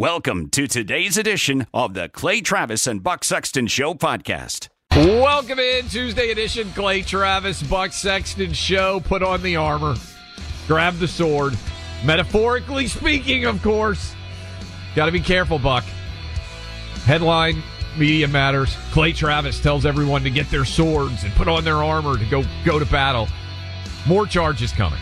Welcome to today's edition of the Clay Travis and Buck Sexton Show podcast. Welcome in Tuesday edition, Clay Travis, Buck Sexton Show. Put on the armor, grab the sword. Metaphorically speaking, of course. Got to be careful, Buck. Headline Media Matters. Clay Travis tells everyone to get their swords and put on their armor to go go to battle. More charges coming.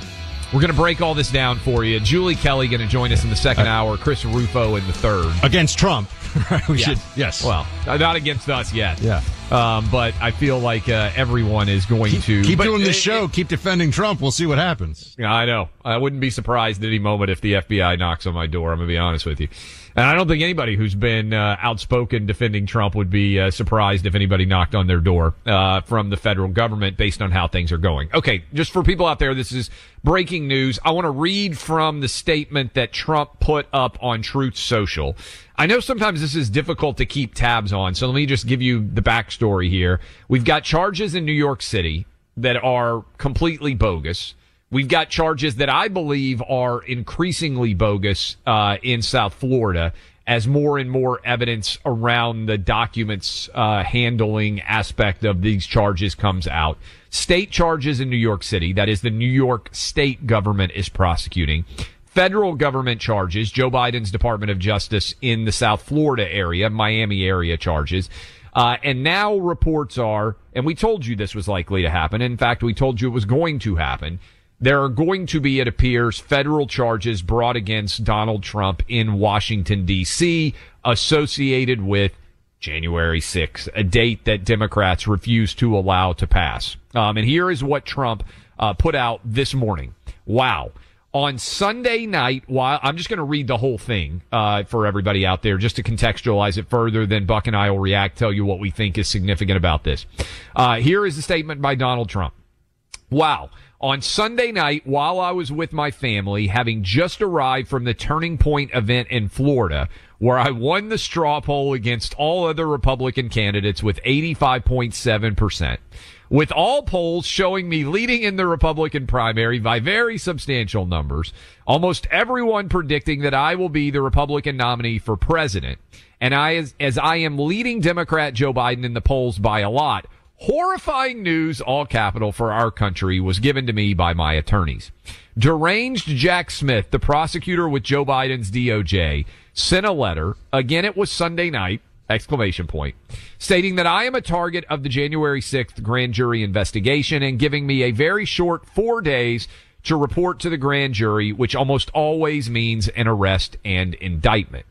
We're going to break all this down for you. Julie Kelly going to join us in the second uh, hour. Chris Rufo in the third. Against Trump. we yes. should, yes. Well, not against us yet. Yeah. Um, but I feel like uh, everyone is going keep, to keep but, doing the show. It, keep defending Trump. We'll see what happens. Yeah, I know. I wouldn't be surprised at any moment if the FBI knocks on my door. I'm going to be honest with you. And I don't think anybody who's been uh, outspoken defending Trump would be uh, surprised if anybody knocked on their door uh, from the federal government based on how things are going. Okay, just for people out there, this is breaking news. I want to read from the statement that Trump put up on Truth Social. I know sometimes this is difficult to keep tabs on, so let me just give you the backstory here. We've got charges in New York City that are completely bogus. We've got charges that I believe are increasingly bogus uh, in South Florida as more and more evidence around the documents uh, handling aspect of these charges comes out. State charges in New York City, that is the New York state government is prosecuting. Federal government charges, Joe Biden's Department of Justice in the South Florida area, Miami area charges. Uh, and now reports are, and we told you this was likely to happen. In fact, we told you it was going to happen there are going to be, it appears, federal charges brought against Donald Trump in Washington, D.C., associated with January 6th, a date that Democrats refuse to allow to pass. Um, and here is what Trump uh, put out this morning. Wow. On Sunday night, while I'm just going to read the whole thing uh, for everybody out there, just to contextualize it further, then Buck and I will react, tell you what we think is significant about this. Uh, here is a statement by Donald Trump. Wow. On Sunday night, while I was with my family, having just arrived from the Turning Point event in Florida, where I won the straw poll against all other Republican candidates with 85.7%. With all polls showing me leading in the Republican primary by very substantial numbers, almost everyone predicting that I will be the Republican nominee for president. And I, as, as I am leading Democrat Joe Biden in the polls by a lot, Horrifying news, all capital, for our country was given to me by my attorneys. Deranged Jack Smith, the prosecutor with Joe Biden's DOJ, sent a letter. Again, it was Sunday night, exclamation point, stating that I am a target of the January 6th grand jury investigation and giving me a very short four days to report to the grand jury, which almost always means an arrest and indictment.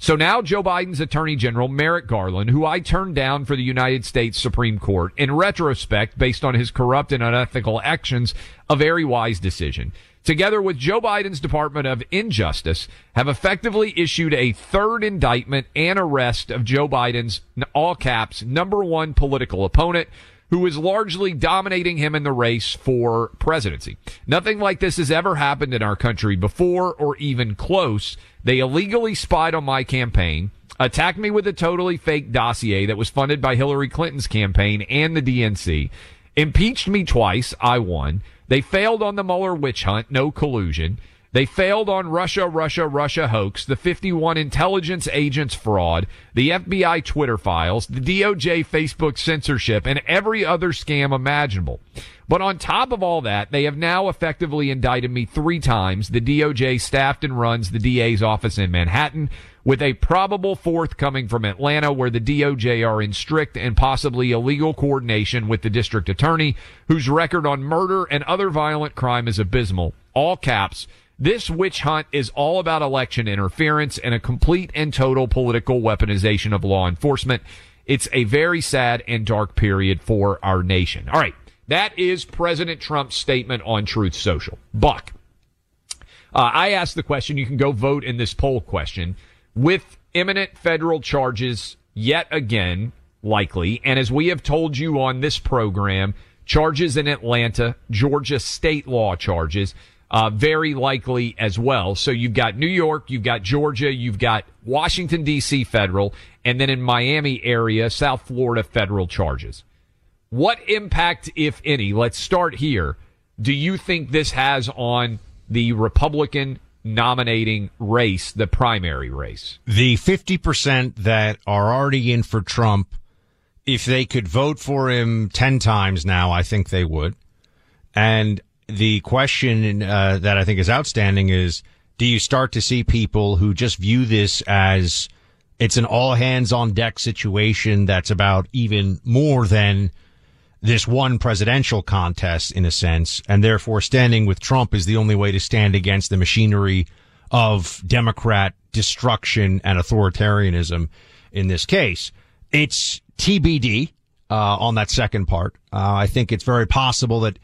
So now Joe Biden's Attorney General, Merrick Garland, who I turned down for the United States Supreme Court, in retrospect, based on his corrupt and unethical actions, a very wise decision. Together with Joe Biden's Department of Injustice, have effectively issued a third indictment and arrest of Joe Biden's, all caps, number one political opponent, who is largely dominating him in the race for presidency. Nothing like this has ever happened in our country before or even close. They illegally spied on my campaign, attacked me with a totally fake dossier that was funded by Hillary Clinton's campaign and the DNC, impeached me twice. I won. They failed on the Mueller witch hunt, no collusion. They failed on Russia, Russia, Russia hoax, the 51 intelligence agents fraud, the FBI Twitter files, the DOJ Facebook censorship, and every other scam imaginable. But on top of all that, they have now effectively indicted me three times. The DOJ staffed and runs the DA's office in Manhattan, with a probable fourth coming from Atlanta, where the DOJ are in strict and possibly illegal coordination with the district attorney, whose record on murder and other violent crime is abysmal. All caps. This witch hunt is all about election interference and a complete and total political weaponization of law enforcement. It's a very sad and dark period for our nation. All right. That is President Trump's statement on Truth Social. Buck. Uh, I asked the question. You can go vote in this poll question with imminent federal charges yet again, likely. And as we have told you on this program, charges in Atlanta, Georgia state law charges, uh, very likely as well. So you've got New York, you've got Georgia, you've got Washington DC federal, and then in Miami area, South Florida federal charges. What impact, if any, let's start here, do you think this has on the Republican nominating race, the primary race? The 50% that are already in for Trump, if they could vote for him 10 times now, I think they would. And the question uh, that I think is outstanding is do you start to see people who just view this as it's an all hands on deck situation that's about even more than this one presidential contest in a sense, and therefore standing with Trump is the only way to stand against the machinery of Democrat destruction and authoritarianism in this case. It's TBD uh, on that second part. Uh, I think it's very possible that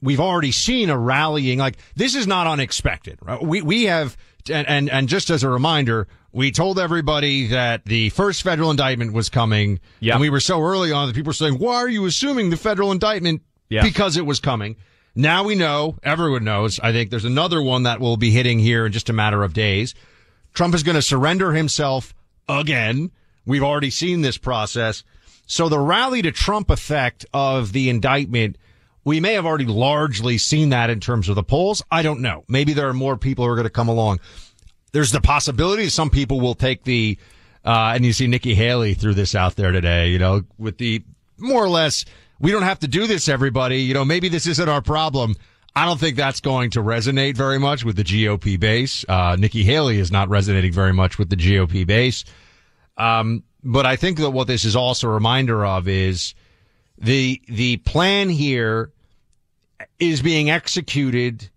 we've already seen a rallying. Like this is not unexpected. Right? We we have and, and and just as a reminder, we told everybody that the first federal indictment was coming. Yep. And we were so early on that people were saying, "Why are you assuming the federal indictment?" Yes. Because it was coming. Now we know. Everyone knows. I think there's another one that will be hitting here in just a matter of days. Trump is going to surrender himself again. We've already seen this process. So the rally to Trump effect of the indictment we may have already largely seen that in terms of the polls. I don't know. Maybe there are more people who are going to come along. There's the possibility some people will take the, uh, and you see Nikki Haley threw this out there today, you know, with the more or less, we don't have to do this, everybody. You know, maybe this isn't our problem. I don't think that's going to resonate very much with the GOP base. Uh, Nikki Haley is not resonating very much with the GOP base. Um, but I think that what this is also a reminder of is, the the plan here is being executed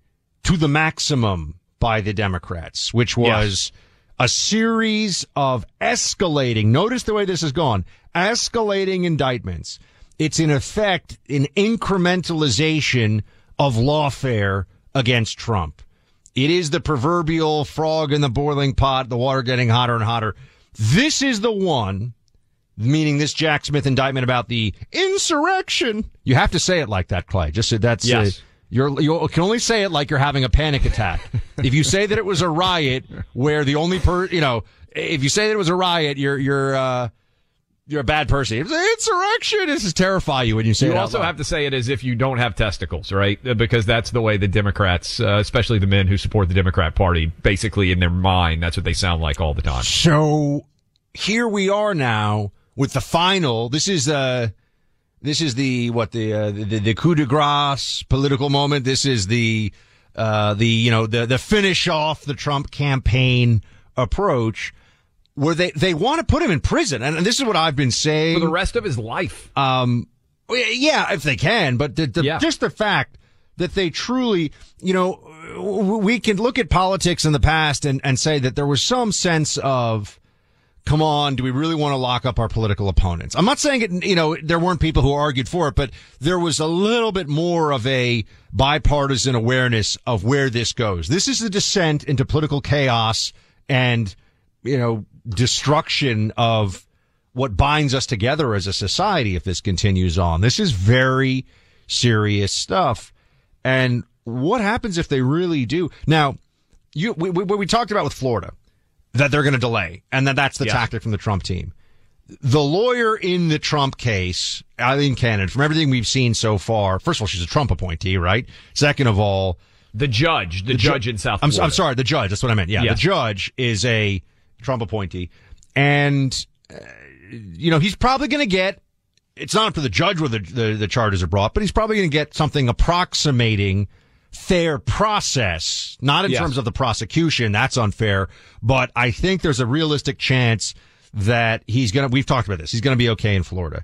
to the maximum by the Democrats, which was yes. a series of escalating. Notice the way this has gone: escalating indictments. It's in effect an incrementalization of lawfare against Trump. It is the proverbial frog in the boiling pot, the water getting hotter and hotter. This is the one meaning this Jack Smith indictment about the insurrection. You have to say it like that, Clay. Just that's uh, yes. Uh, you're you can only say it like you're having a panic attack. if you say that it was a riot where the only per you know if you say that it was a riot, you're you're uh, you're a bad person. It's an insurrection. This is terrify you when you say you it. You also have to say it as if you don't have testicles, right? Because that's the way the Democrats, uh, especially the men who support the Democrat Party, basically in their mind, that's what they sound like all the time. So here we are now with the final. This is uh this is the what the uh, the, the coup de grace political moment. This is the uh the you know the the finish off the Trump campaign approach where they they want to put him in prison, and this is what I've been saying for the rest of his life. Um, yeah, if they can, but the, the, yeah. just the fact that they truly, you know, we can look at politics in the past and and say that there was some sense of come on, do we really want to lock up our political opponents? I'm not saying it, you know, there weren't people who argued for it, but there was a little bit more of a bipartisan awareness of where this goes. This is the descent into political chaos and, you know, destruction of what binds us together as a society if this continues on. This is very serious stuff. And what happens if they really do? Now, you, we, we, we talked about with Florida that they're going to delay and that that's the Yeah. tactic from the Trump team. The lawyer in the Trump case, Aileen Cannon, from everything we've seen so far, first of all, she's a Trump appointee, right? Second of all, The judge, the, ju- judge in South I'm, Florida. I'm sorry, the judge. That's what I meant. Yeah, Yeah. the judge is a Trump appointee, and uh, you know he's probably going to get. It's not up to the judge whether the, the, the charges are brought, but he's probably going to get something approximating fair process. Not in Yes. terms of the prosecution, that's unfair, but I think there's a realistic chance that he's going to. We've talked about this. He's going to be okay in Florida.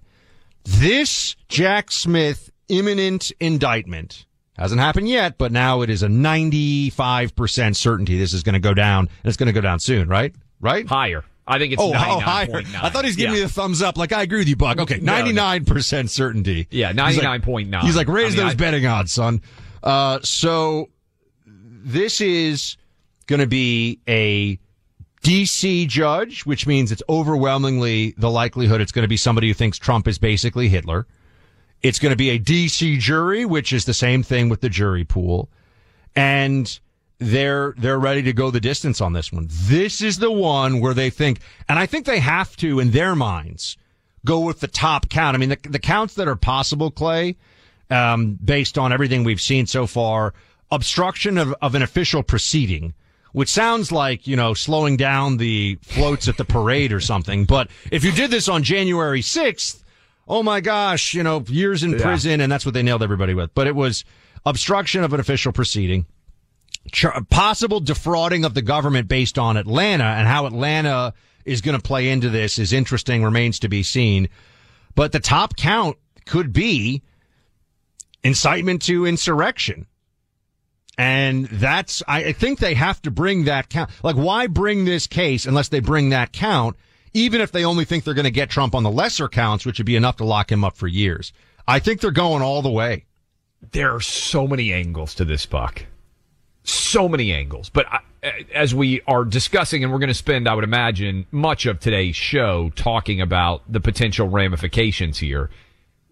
This Jack Smith imminent indictment hasn't happened yet, but now it is a 95% certainty this is going to go down and it's going to go down soon, right? Right? Higher. I think it's oh, oh, 99.9. higher. I thought he's giving Yeah. me the thumbs up. Like, I agree with you, Buck. Okay, No, no. 99% certainty. Yeah, He's like- 99.9. He's like, raise I mean, those I- betting odds, son. Uh, so this is going to be a DC judge, which means it's overwhelmingly the likelihood it's going to be somebody who thinks Trump is basically Hitler. It's going to be a DC jury, which is the same thing with the jury pool. And they're, they're ready to go the distance on this one. This is the one where they think, and I think they have to in their minds go with the top count. I mean, the, the counts that are possible, Clay, um, based on everything we've seen so far, obstruction of, of an official proceeding, which sounds like, you know, slowing down the floats at the parade or something. But if you did this on January 6th, oh my gosh, you know, years in Yeah. prison, and that's what they nailed everybody with. But it was obstruction of an official proceeding, possible defrauding of the government based on Atlanta, and how Atlanta is going to play into this is interesting, remains to be seen. But the top count could be incitement to insurrection. And that's, I think they have to bring that count. Like, why bring this case unless they bring that count, even if they only think they're going to get Trump on the lesser counts, which would be enough to lock him up for years. I think they're going all the way. there are so many angles to this buck. So many angles. But I, as we are discussing, and we're going to spend, I would imagine, much of today's show talking about the potential ramifications here.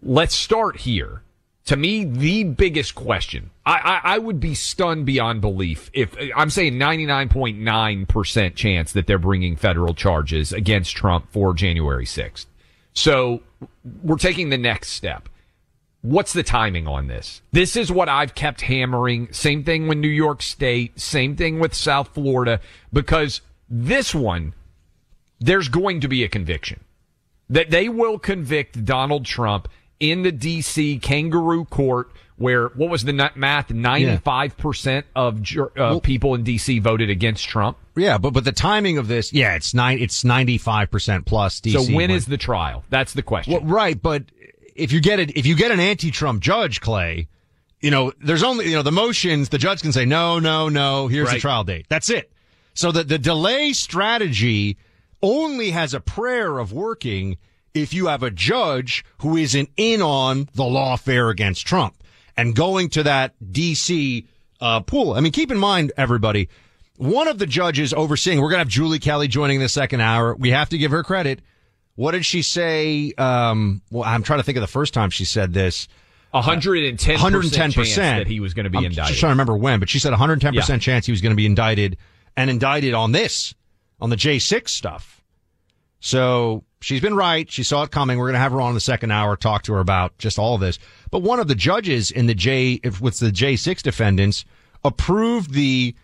Let's start here. To me, the biggest question, I, I, I would be stunned beyond belief if I'm saying 99.9% chance that they're bringing federal charges against Trump for January 6th. So we're taking the next step. What's the timing on this? This is what I've kept hammering. Same thing with New York State. Same thing with South Florida. Because this one, there's going to be a conviction. That they will convict Donald Trump in the DC kangaroo court where, what was the math? 95% of jur- uh, people in DC voted against Trump. Yeah, but but the timing of this, yeah, it's nine, it's ninety five percent plus. DC so when win. is the trial? That's the question. Well, right, but if you get it, if you get an anti-Trump judge, Clay, you know, there's only you know the motions. The judge can say no, no, no. Here's the trial date. That's it. So the the delay strategy only has a prayer of working if you have a judge who isn't in on the lawfare against Trump and going to that D.C. Uh, pool. I mean, keep in mind, everybody. One of the judges overseeing, we're going to have Julie Kelly joining the second hour. We have to give her credit. What did she say? Um, well, I'm trying to think of the first time she said this. 110% 110% that he was going to be I'm indicted. Just trying to remember when, but she said 110% chance he was going to be indicted and indicted on this, on the J6 stuff. So she's been right. She saw it coming. We're going to have her on in the second hour, talk to her about just all this. But one of the judges in the J, with the J6 defendants approved the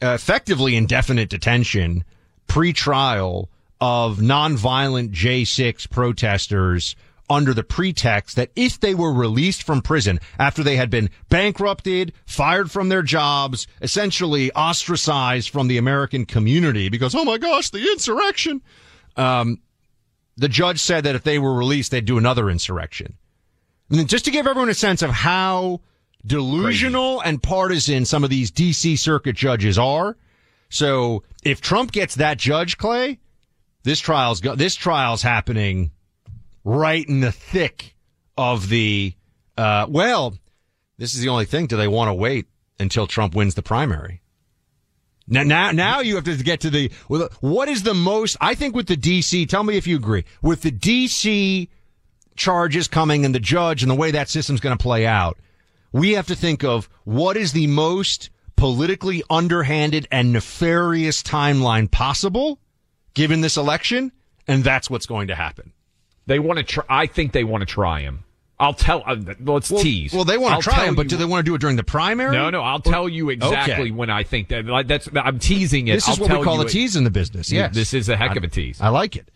effectively indefinite detention pre-trial of nonviolent J6 protesters under the pretext that if they were released from prison after they had been bankrupted, fired from their jobs, essentially ostracized from the American community because, oh my gosh, the insurrection. Um, the judge said that if they were released, they'd do another insurrection. And just to give everyone a sense of how delusional and partisan some of these DC circuit judges are. So if Trump gets that judge, Clay, this trial's go- this trial's happening right in the thick of the. Uh, well, this is the only thing. Do they want to wait until Trump wins the primary? Now, now, now you have to get to the, what is the most, I think with the DC, tell me if you agree, with the DC charges coming and the judge and the way that system's going to play out, we have to think of what is the most politically underhanded and nefarious timeline possible given this election. And that's what's going to happen. They want to try. I think they want to try him. I'll tell. Uh, let's well, tease. Well, they want to try him, but do they want to do it during the primary? No, no. I'll tell you exactly Okay. when I think that. Like, that's. I'm teasing it. This is I'll what we call a it- tease in the business. Yes. this is a heck of a tease. I like it.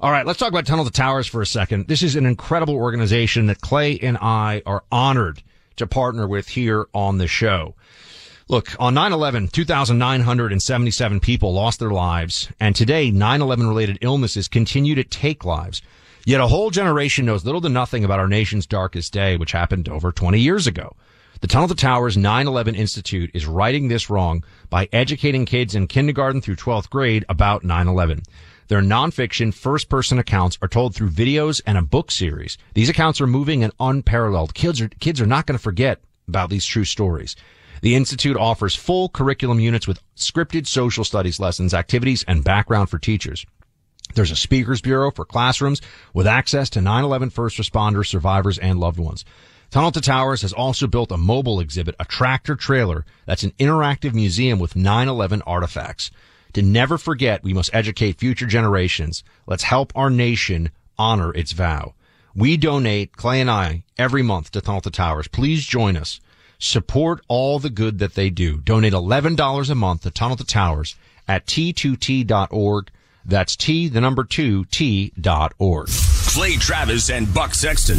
All right, let's talk about Tunnel to Towers for a second. This is an incredible organization that Clay and I are honored to partner with here on the show. Look, on 9-11, 2,977 people lost their lives, and today 9-11 related illnesses continue to take lives. Yet a whole generation knows little to nothing about our nation's darkest day, which happened over 20 years ago. The Tunnel to Towers 9-11 Institute is righting this wrong by educating kids in kindergarten through 12th grade about 9-11. Their nonfiction first-person accounts are told through videos and a book series. These accounts are moving and unparalleled. Kids are, kids are not going to forget about these true stories. The Institute offers full curriculum units with scripted social studies lessons, activities, and background for teachers. There's a speakers bureau for classrooms with access to 9-11 first responders, survivors, and loved ones. Tunnel to Towers has also built a mobile exhibit, a tractor trailer that's an interactive museum with 9-11 artifacts. To never forget, we must educate future generations. Let's help our nation honor its vow. We donate, Clay and I, every month to Tunnel to Towers. Please join us. Support all the good that they do. Donate $11 a month to Tunnel to Towers at t2t.org. That's T, the number two, T dot org. Clay Travis and Buck Sexton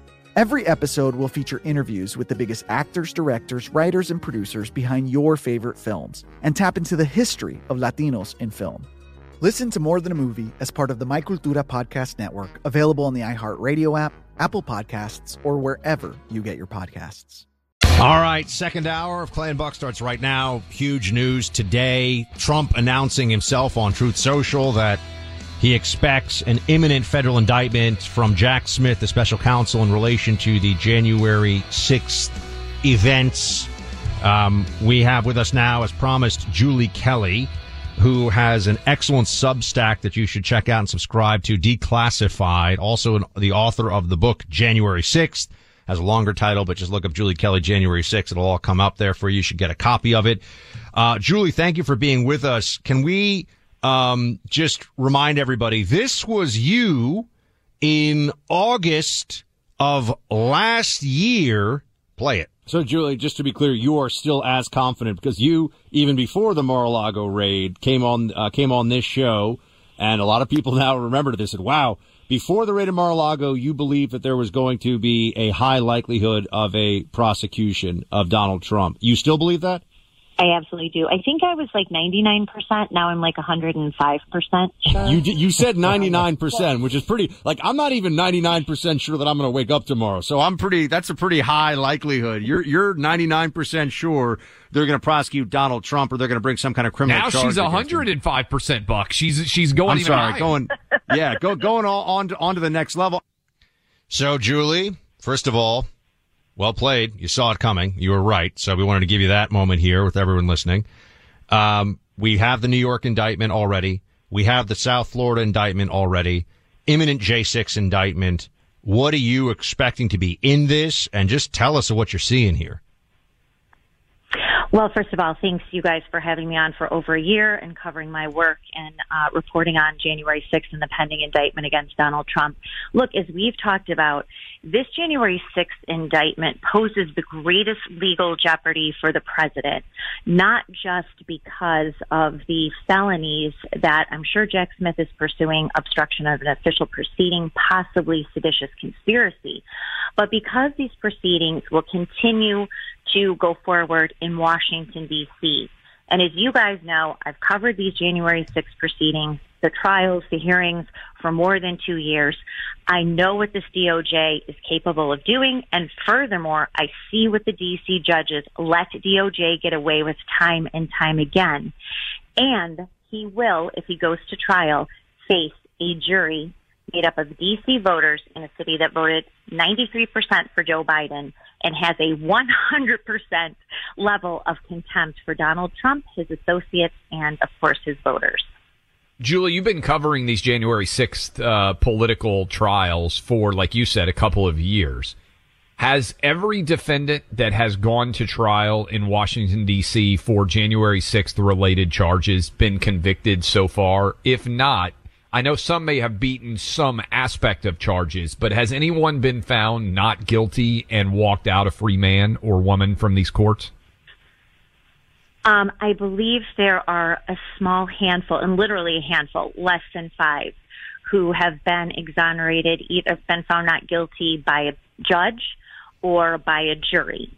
Every episode will feature interviews with the biggest actors, directors, writers, and producers behind your favorite films and tap into the history of Latinos in film. Listen to More Than a Movie as part of the My Cultura Podcast Network, available on the iHeartRadio app, Apple Podcasts, or wherever you get your podcasts. All right, second hour of Clay and Buck starts right now. Huge news today. Trump announcing himself on Truth Social that he expects an imminent federal indictment from Jack Smith, the special counsel, in relation to the January 6th events. Um, we have with us now, as promised, Julie Kelly, who has an excellent Substack that you should check out and subscribe to, Declassified. Also, the author of the book January 6th has a longer title, but just look up Julie Kelly January 6th. It'll all come up there for you. You should get a copy of it. Uh, Julie, thank you for being with us. Can we um, just remind everybody this was you in August of last year. Play it. So, Julie, just to be clear, you are still as confident because you, even before the Mar-a-Lago raid, came on uh, came on this show, and a lot of people now remember this. Said, "Wow, before the raid of Mar-a-Lago, you believed that there was going to be a high likelihood of a prosecution of Donald Trump. You still believe that?" I absolutely do. I think I was like 99%. Now I'm like 105% sure. You you said 99%, which is pretty, like, I'm not even 99% sure that I'm going to wake up tomorrow. So I'm pretty, that's a pretty high likelihood. You're, you're 99% sure they're going to prosecute Donald Trump or they're going to bring some kind of criminal now charge. she's hundred and five percent buck. She's she's going. I'm even sorry, higher. going, yeah, go, going on, on to, on to the next level. So, Julie, first of all, well played. You saw it coming. You were right. So we wanted to give you that moment here with everyone listening. Um, we have the New York indictment already. We have the South Florida indictment already. Imminent J6 indictment. What are you expecting to be in this? And just tell us what you're seeing here. Well, first of all, thanks you guys for having me on for over a year and covering my work and uh, reporting on January 6th and the pending indictment against Donald Trump. Look, as we've talked about, this January 6th indictment poses the greatest legal jeopardy for the president, not just because of the felonies that I'm sure Jack Smith is pursuing obstruction of an official proceeding, possibly seditious conspiracy, but because these proceedings will continue to go forward in Washington, D.C. And as you guys know, I've covered these January 6 proceedings, the trials, the hearings for more than two years. I know what this DOJ is capable of doing. And furthermore, I see what the DC judges let DOJ get away with time and time again. And he will, if he goes to trial, face a jury made up of DC voters in a city that voted 93% for Joe Biden and has a 100% level of contempt for Donald Trump, his associates, and of course his voters. Julie, you've been covering these January 6th uh, political trials for, like you said, a couple of years. Has every defendant that has gone to trial in Washington, D.C. for January 6th related charges been convicted so far? If not, I know some may have beaten some aspect of charges, but has anyone been found not guilty and walked out a free man or woman from these courts? Um, I believe there are a small handful, and literally a handful, less than five, who have been exonerated, either been found not guilty by a judge or by a jury.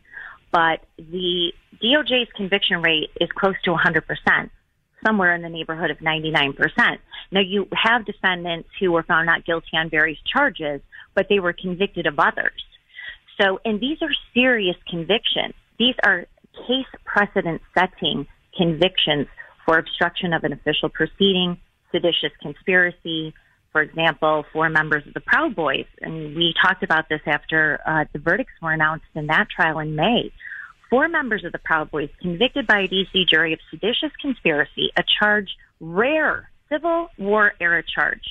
But the DOJ's conviction rate is close to 100%, somewhere in the neighborhood of 99%. Now, you have defendants who were found not guilty on various charges, but they were convicted of others. So, and these are serious convictions. These are case precedent setting convictions for obstruction of an official proceeding, seditious conspiracy, for example, four members of the Proud Boys. And we talked about this after uh, the verdicts were announced in that trial in May. Four members of the Proud Boys convicted by a DC jury of seditious conspiracy, a charge rare Civil War era charge.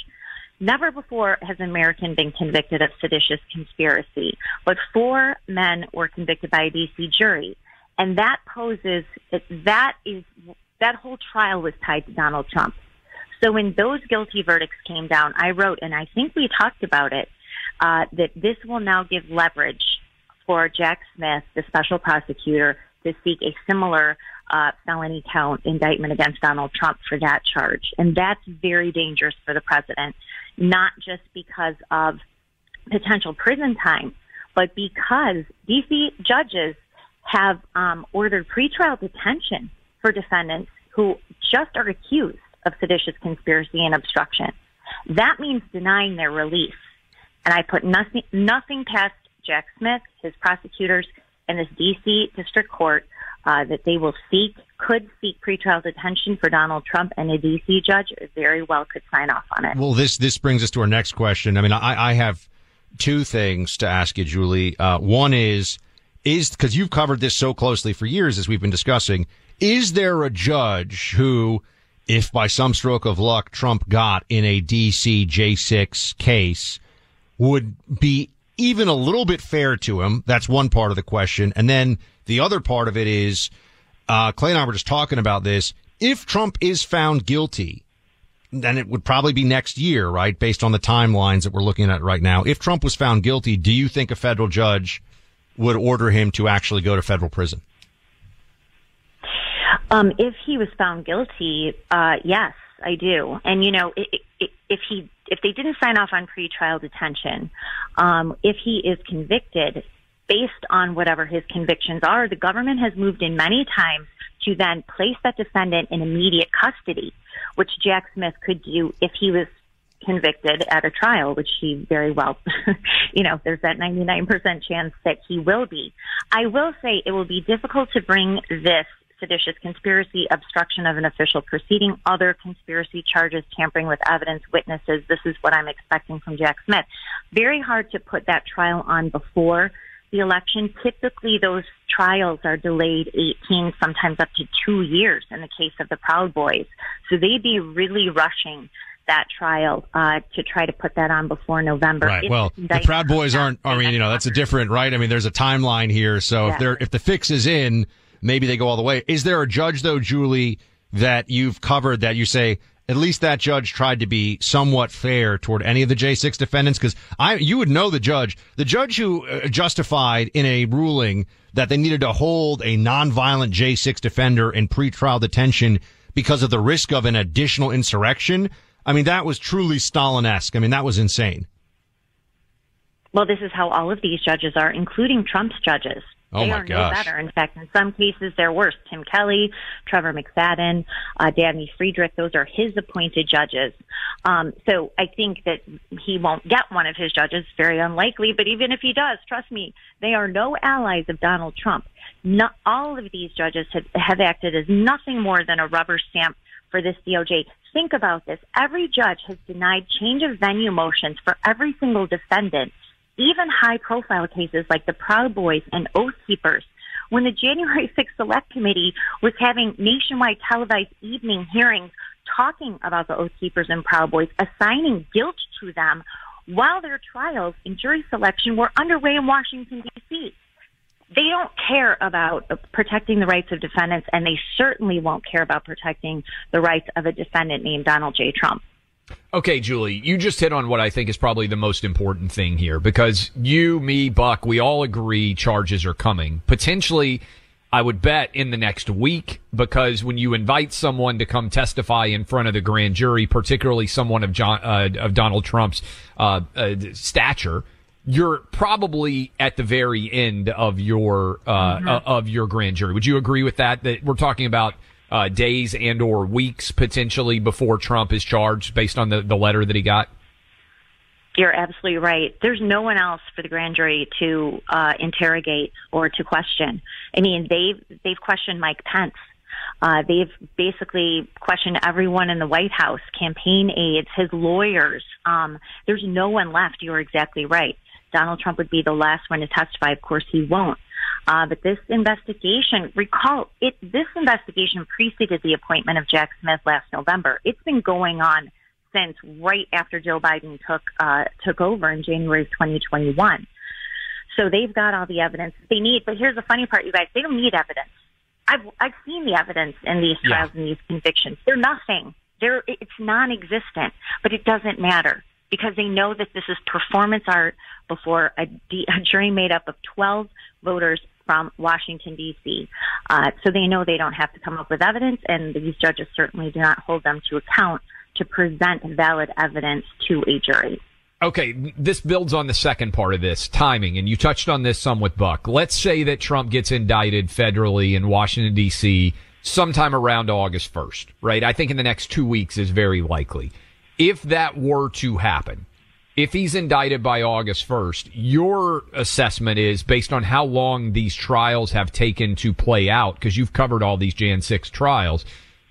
Never before has an American been convicted of seditious conspiracy, but four men were convicted by a DC jury. And that poses, that is, that whole trial was tied to Donald Trump. So when those guilty verdicts came down, I wrote, and I think we talked about it, uh, that this will now give leverage for Jack Smith, the special prosecutor, to seek a similar uh, felony count indictment against Donald Trump for that charge. And that's very dangerous for the president, not just because of potential prison time, but because DC judges have um, ordered pretrial detention for defendants who just are accused of seditious conspiracy and obstruction. That means denying their release. And I put nothing, nothing past Jack Smith, his prosecutors, and this DC district court uh, that they will seek, could seek pretrial detention for Donald Trump, and a DC judge very well could sign off on it. Well, this this brings us to our next question. I mean, I, I have two things to ask you, Julie. Uh, one is is because you've covered this so closely for years, as we've been discussing. Is there a judge who, if by some stroke of luck Trump got in a DC J6 case, would be even a little bit fair to him? That's one part of the question. And then the other part of it is, uh, Clay and I were just talking about this. If Trump is found guilty, then it would probably be next year, right? Based on the timelines that we're looking at right now. If Trump was found guilty, do you think a federal judge would order him to actually go to federal prison? Um, if he was found guilty, uh, yes, I do. And you know, i i if he if they didn't sign off on pretrial detention, um, if he is convicted based on whatever his convictions are, the government has moved in many times to then place that defendant in immediate custody, which Jack Smith could do if he was convicted at a trial, which he very well, you know, there's that 99% chance that he will be. I will say it will be difficult to bring this seditious conspiracy, obstruction of an official proceeding, other conspiracy charges, tampering with evidence, witnesses. This is what I'm expecting from Jack Smith. Very hard to put that trial on before the election. Typically, those trials are delayed 18, sometimes up to two years in the case of the Proud Boys. So they'd be really rushing that trial uh, to try to put that on before November. Right. Well, the Proud Boys aren't. I mean, you know, that's a different, right? I mean, there's a timeline here. So if they're if the fix is in, maybe they go all the way. Is there a judge though, Julie, that you've covered that you say at least that judge tried to be somewhat fair toward any of the J6 defendants? Because I, you would know the judge, the judge who uh, justified in a ruling that they needed to hold a nonviolent J6 defender in pretrial detention because of the risk of an additional insurrection. I mean, that was truly Stalin-esque. I mean, that was insane. Well, this is how all of these judges are, including Trump's judges. Oh, they my are gosh. no better. In fact, in some cases, they're worse. Tim Kelly, Trevor McFadden, uh, Dabney Friedrich, those are his appointed judges. Um, so I think that he won't get one of his judges. Very unlikely. But even if he does, trust me, they are no allies of Donald Trump. Not all of these judges have, have acted as nothing more than a rubber stamp for this DOJ. Think about this. Every judge has denied change of venue motions for every single defendant even high profile cases like the Proud Boys and Oath Keepers. When the January 6th Select Committee was having nationwide televised evening hearings talking about the Oath Keepers and Proud Boys, assigning guilt to them while their trials and jury selection were underway in Washington, D.C. They don't care about protecting the rights of defendants, and they certainly won't care about protecting the rights of a defendant named Donald J. Trump. Okay, Julie, you just hit on what I think is probably the most important thing here because you, me, Buck, we all agree charges are coming. Potentially, I would bet in the next week because when you invite someone to come testify in front of the grand jury, particularly someone of John, uh, of Donald Trump's, uh, uh, stature, you're probably at the very end of your, uh, Mhm. uh, of your grand jury. Would you agree with that? That we're talking about uh, days and or weeks potentially before Trump is charged based on the, the letter that he got? You're absolutely right. There's no one else for the grand jury to uh, interrogate or to question. I mean, they've they've questioned Mike Pence. Uh, they've basically questioned everyone in the White House, campaign aides, his lawyers. Um, there's no one left. You're exactly right. Donald Trump would be the last one to testify. Of course, he won't. Uh, but this investigation, recall, it this investigation preceded the appointment of Jack Smith last November. It's been going on since right after Joe Biden took uh, took over in January of 2021. So they've got all the evidence they need. But here's the funny part, you guys: they don't need evidence. I've I've seen the evidence in these trials and these convictions. They're nothing. They're it's non-existent. But it doesn't matter because they know that this is performance art before a jury made up of 12 voters from Washington D.C. Uh, so they know they don't have to come up with evidence, and these judges certainly do not hold them to account to present valid evidence to a jury. Okay, this builds on the second part of this timing, and you touched on this some with Buck. Let's say that Trump gets indicted federally in Washington D.C. sometime around August 1st, right? I think in the next two weeks is very likely. If that were to happen, if he's indicted by August 1st, your assessment is based on how long these trials have taken to play out, because you've covered all these Jan 6 trials,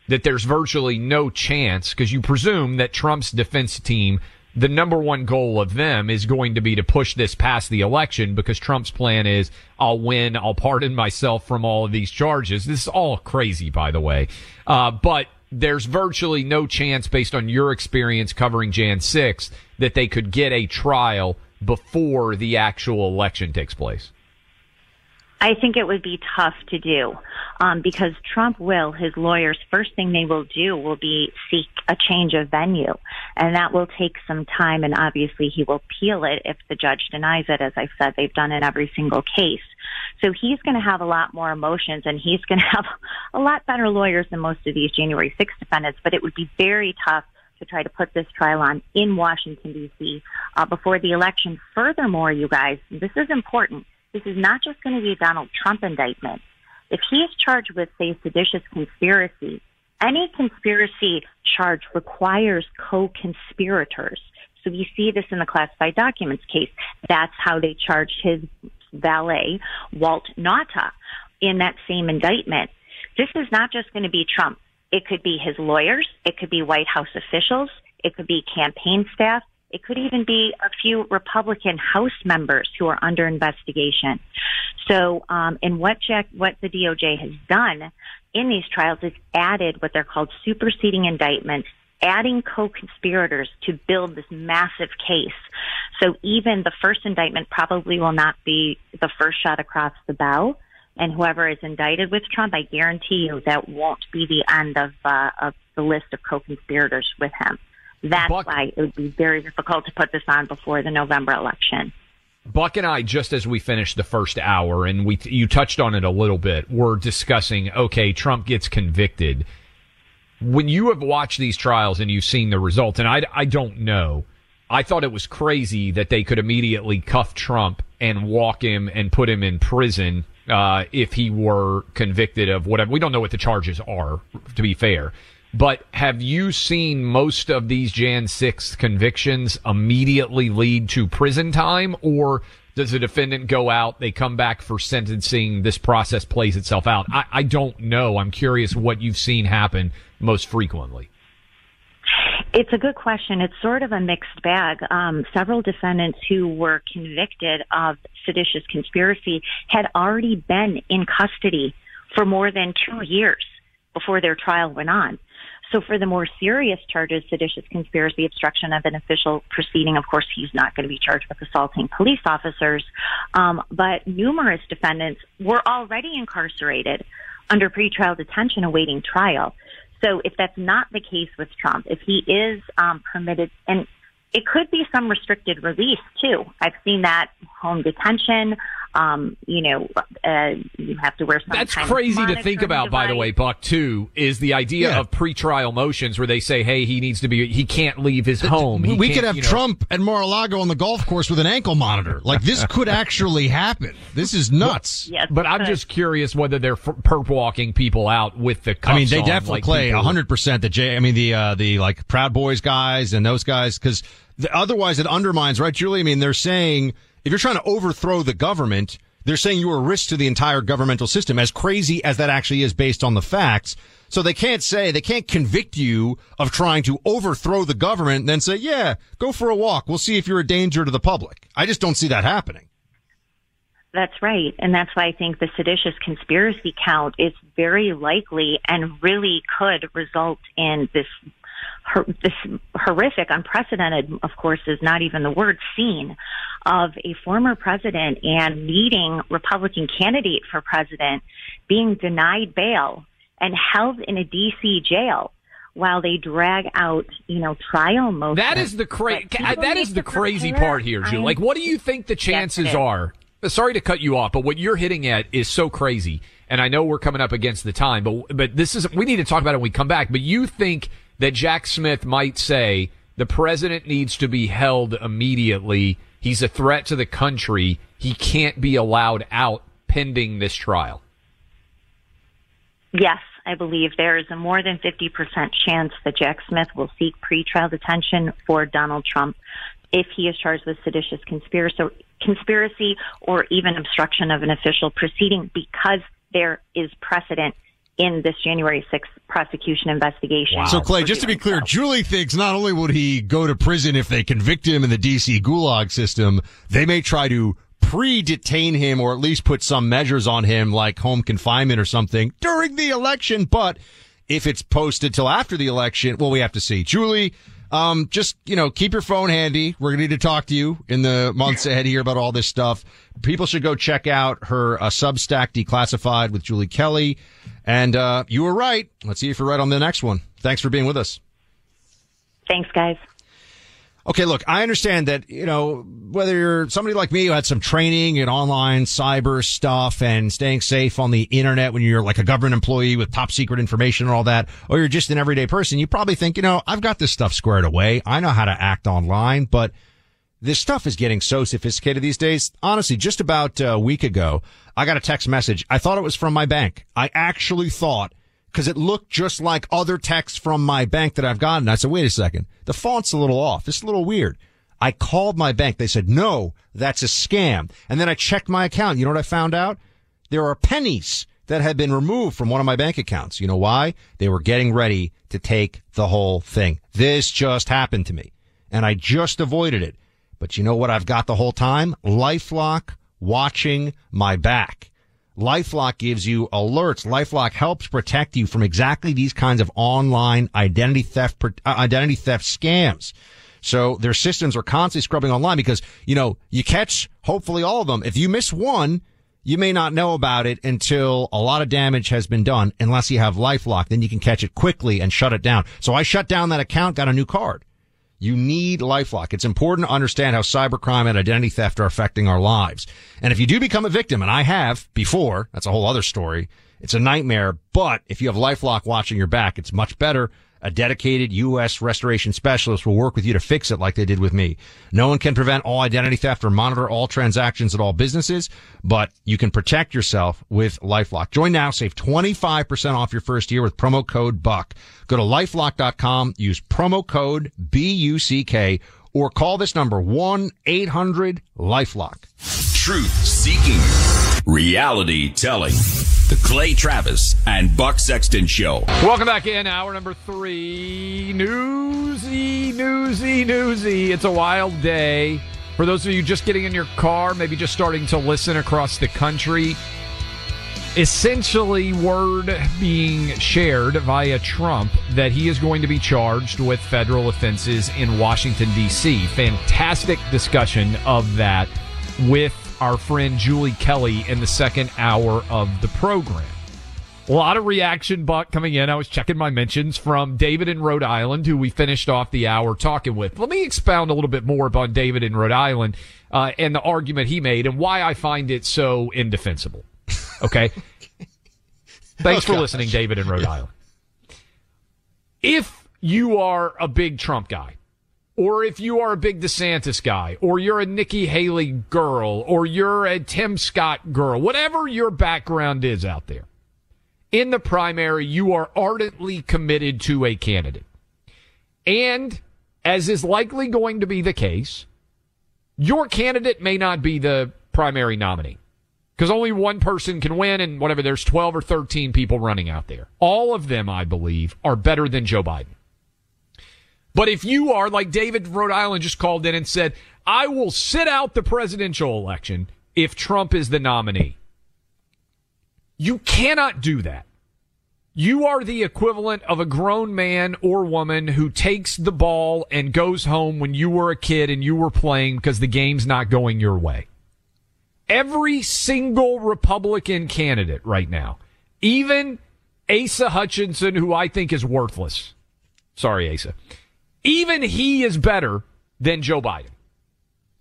that there's virtually no chance, because you presume that Trump's defense team, the number one goal of them is going to be to push this past the election, because Trump's plan is, I'll win, I'll pardon myself from all of these charges. This is all crazy, by the way. Uh, but there's virtually no chance based on your experience covering Jan 6 that they could get a trial before the actual election takes place. I think it would be tough to do um, because Trump will, his lawyers, first thing they will do will be seek a change of venue. And that will take some time. And obviously, he will appeal it if the judge denies it. As I've said, they've done in every single case. So he's going to have a lot more emotions and he's going to have a lot better lawyers than most of these January 6th defendants. But it would be very tough to try to put this trial on in Washington, D.C. Uh, before the election. Furthermore, you guys, this is important this is not just going to be a Donald Trump indictment. If he is charged with, say, seditious conspiracy, any conspiracy charge requires co-conspirators. So we see this in the classified documents case. That's how they charged his valet, Walt Nauta, in that same indictment. This is not just going to be Trump. It could be his lawyers. It could be White House officials. It could be campaign staff. It could even be a few Republican House members who are under investigation. So, um, and what Jack, what the DOJ has done in these trials is added what they're called superseding indictments, adding co-conspirators to build this massive case. So even the first indictment probably will not be the first shot across the bow. And whoever is indicted with Trump, I guarantee you that won't be the end of, uh, of the list of co-conspirators with him. That's Buck, why it would be very difficult to put this on before the November election. Buck and I, just as we finished the first hour, and we you touched on it a little bit, we're discussing. Okay, Trump gets convicted. When you have watched these trials and you've seen the results, and I, I don't know, I thought it was crazy that they could immediately cuff Trump and walk him and put him in prison uh, if he were convicted of whatever. We don't know what the charges are, to be fair. But have you seen most of these Jan 6 convictions immediately lead to prison time or does the defendant go out, they come back for sentencing, this process plays itself out? I, I don't know. I'm curious what you've seen happen most frequently. It's a good question. It's sort of a mixed bag. Um, several defendants who were convicted of seditious conspiracy had already been in custody for more than two years before their trial went on. So for the more serious charges, seditious conspiracy, obstruction of an official proceeding, of course, he's not going to be charged with assaulting police officers. Um, but numerous defendants were already incarcerated under pretrial detention awaiting trial. So if that's not the case with Trump, if he is um, permitted, and it could be some restricted release too. I've seen that home detention. Um, you know, uh, you have to wear some. That's kind crazy of to think about, monitoring by the way, Buck, too, is the idea Yeah. of pretrial motions where they say, hey, he needs to be, he can't leave his home. He we could have you know- Trump at Mar-a-Lago on the golf course with an ankle monitor. Like this could actually happen. This is nuts. Yes, But I'm just curious whether they're f- perp walking people out with the cuffs I mean, they on, definitely like play hundred percent. The J, I mean, the uh, the like Proud Boys guys and those guys, because otherwise it undermines, right, Julie? I mean, they're saying if you're trying to overthrow the government, they're saying you are a risk to the entire governmental system. As crazy as that actually is, based on the facts. So they can't say they can't convict you of trying to overthrow the government and then say, yeah, go for a walk. We'll see if you're a danger to the public. I just don't see that happening. That's right. And that's why I think the seditious conspiracy count is very likely and really could result in this this horrific, unprecedented, of course, is not even the word seen, of a former president and leading Republican candidate for president being denied bail and held in a D.C. jail while they drag out, you know, trial motions. That is the cra- But people that is the crazy part here, Julie. I'm- Like, what do you think the chances are? Sorry to cut you off, but what you're hitting at is so crazy. And I know we're coming up against the time, but but this is we need to talk about it when we come back. But you think that Jack Smith might say the president needs to be held immediately. He's a threat to the country. He can't be allowed out pending this trial. Yes, I believe there is a more than 50% chance that Jack Smith will seek pretrial detention for Donald Trump if he is charged with seditious conspiracy, conspiracy or even obstruction of an official proceeding because there is precedent in this January 6th prosecution investigation. So Clay, just to be clear, Julie thinks not only would he go to prison if they convict him in the DC gulag system, they may try to pre-detain him or at least put some measures on him like home confinement or something during the election. But if it's posted till after the election, well, we have to see. Julie, Um, just, you know, keep your phone handy. We're going to need to talk to you in the months ahead here about all this stuff. People should go check out her uh, Substack Declassified with Julie Kelly. And, uh, you were right. Let's see if you're right on the next one. Thanks for being with us. Thanks, guys. Okay, look, I understand that, you know, whether you're somebody like me who had some training in online cyber stuff and staying safe on the internet when you're like a government employee with top secret information and all that, or you're just an everyday person, you probably think, you know, I've got this stuff squared away. I know how to act online, but this stuff is getting so sophisticated these days. Honestly, just about a week ago, I got a text message. I thought it was from my bank. I actually thought because it looked just like other texts from my bank that I've gotten. I said, wait a second. The font's a little off. It's a little weird. I called my bank. They said, no, that's a scam. And then I checked my account. You know what I found out? There are pennies that had been removed from one of my bank accounts. You know why? They were getting ready to take the whole thing. This just happened to me and I just avoided it. But you know what I've got the whole time? Lifelock watching my back. LifeLock gives you alerts. LifeLock helps protect you from exactly these kinds of online identity theft, uh, identity theft scams. So their systems are constantly scrubbing online because, you know, you catch hopefully all of them. If you miss one, you may not know about it until a lot of damage has been done unless you have LifeLock. Then you can catch it quickly and shut it down. So I shut down that account, got a new card. You need LifeLock. It's important to understand how cybercrime and identity theft are affecting our lives. And if you do become a victim, and I have before, that's a whole other story. It's a nightmare. But if you have LifeLock watching your back, it's much better. A dedicated U.S. restoration specialist will work with you to fix it like they did with me. No one can prevent all identity theft or monitor all transactions at all businesses, but you can protect yourself with LifeLock. Join now, save 25% off your first year with promo code BUCK. Go to lifelock.com, use promo code B-U-C-K, or call this number 1-800-LifeLock. Truth seeking, reality telling. The Clay Travis and Buck Sexton Show. Welcome back in, hour number three. Newsy, newsy, newsy. It's a wild day. For those of you just getting in your car, maybe just starting to listen across the country, essentially word being shared via Trump that he is going to be charged with federal offenses in Washington, D.C. Fantastic discussion of that with our friend Julie Kelly in the second hour of the program. A lot of reaction, Buck, coming in. I was checking my mentions from David in Rhode Island, who we finished off the hour talking with. Let me expound a little bit more upon David in Rhode Island uh, and the argument he made and why I find it so indefensible. Okay. Thanks Oh, for listening, David in Rhode Island. If you are a big Trump guy, or if you are a big DeSantis guy, or you're a Nikki Haley girl, or you're a Tim Scott girl, whatever your background is out there, in the primary, you are ardently committed to a candidate. And as is likely going to be the case, your candidate may not be the primary nominee because only one person can win and whatever there's 12 or 13 people running out there all of them i believe are better than joe biden but if you are like david rhode island just called in and said i will sit out the presidential election if trump is the nominee you cannot do that you are the equivalent of a grown man or woman who takes the ball and goes home when you were a kid and you were playing because the game's not going your way every single Republican candidate right now, even Asa Hutchinson, who I think is worthless. Sorry, Asa. Even he is better than Joe Biden.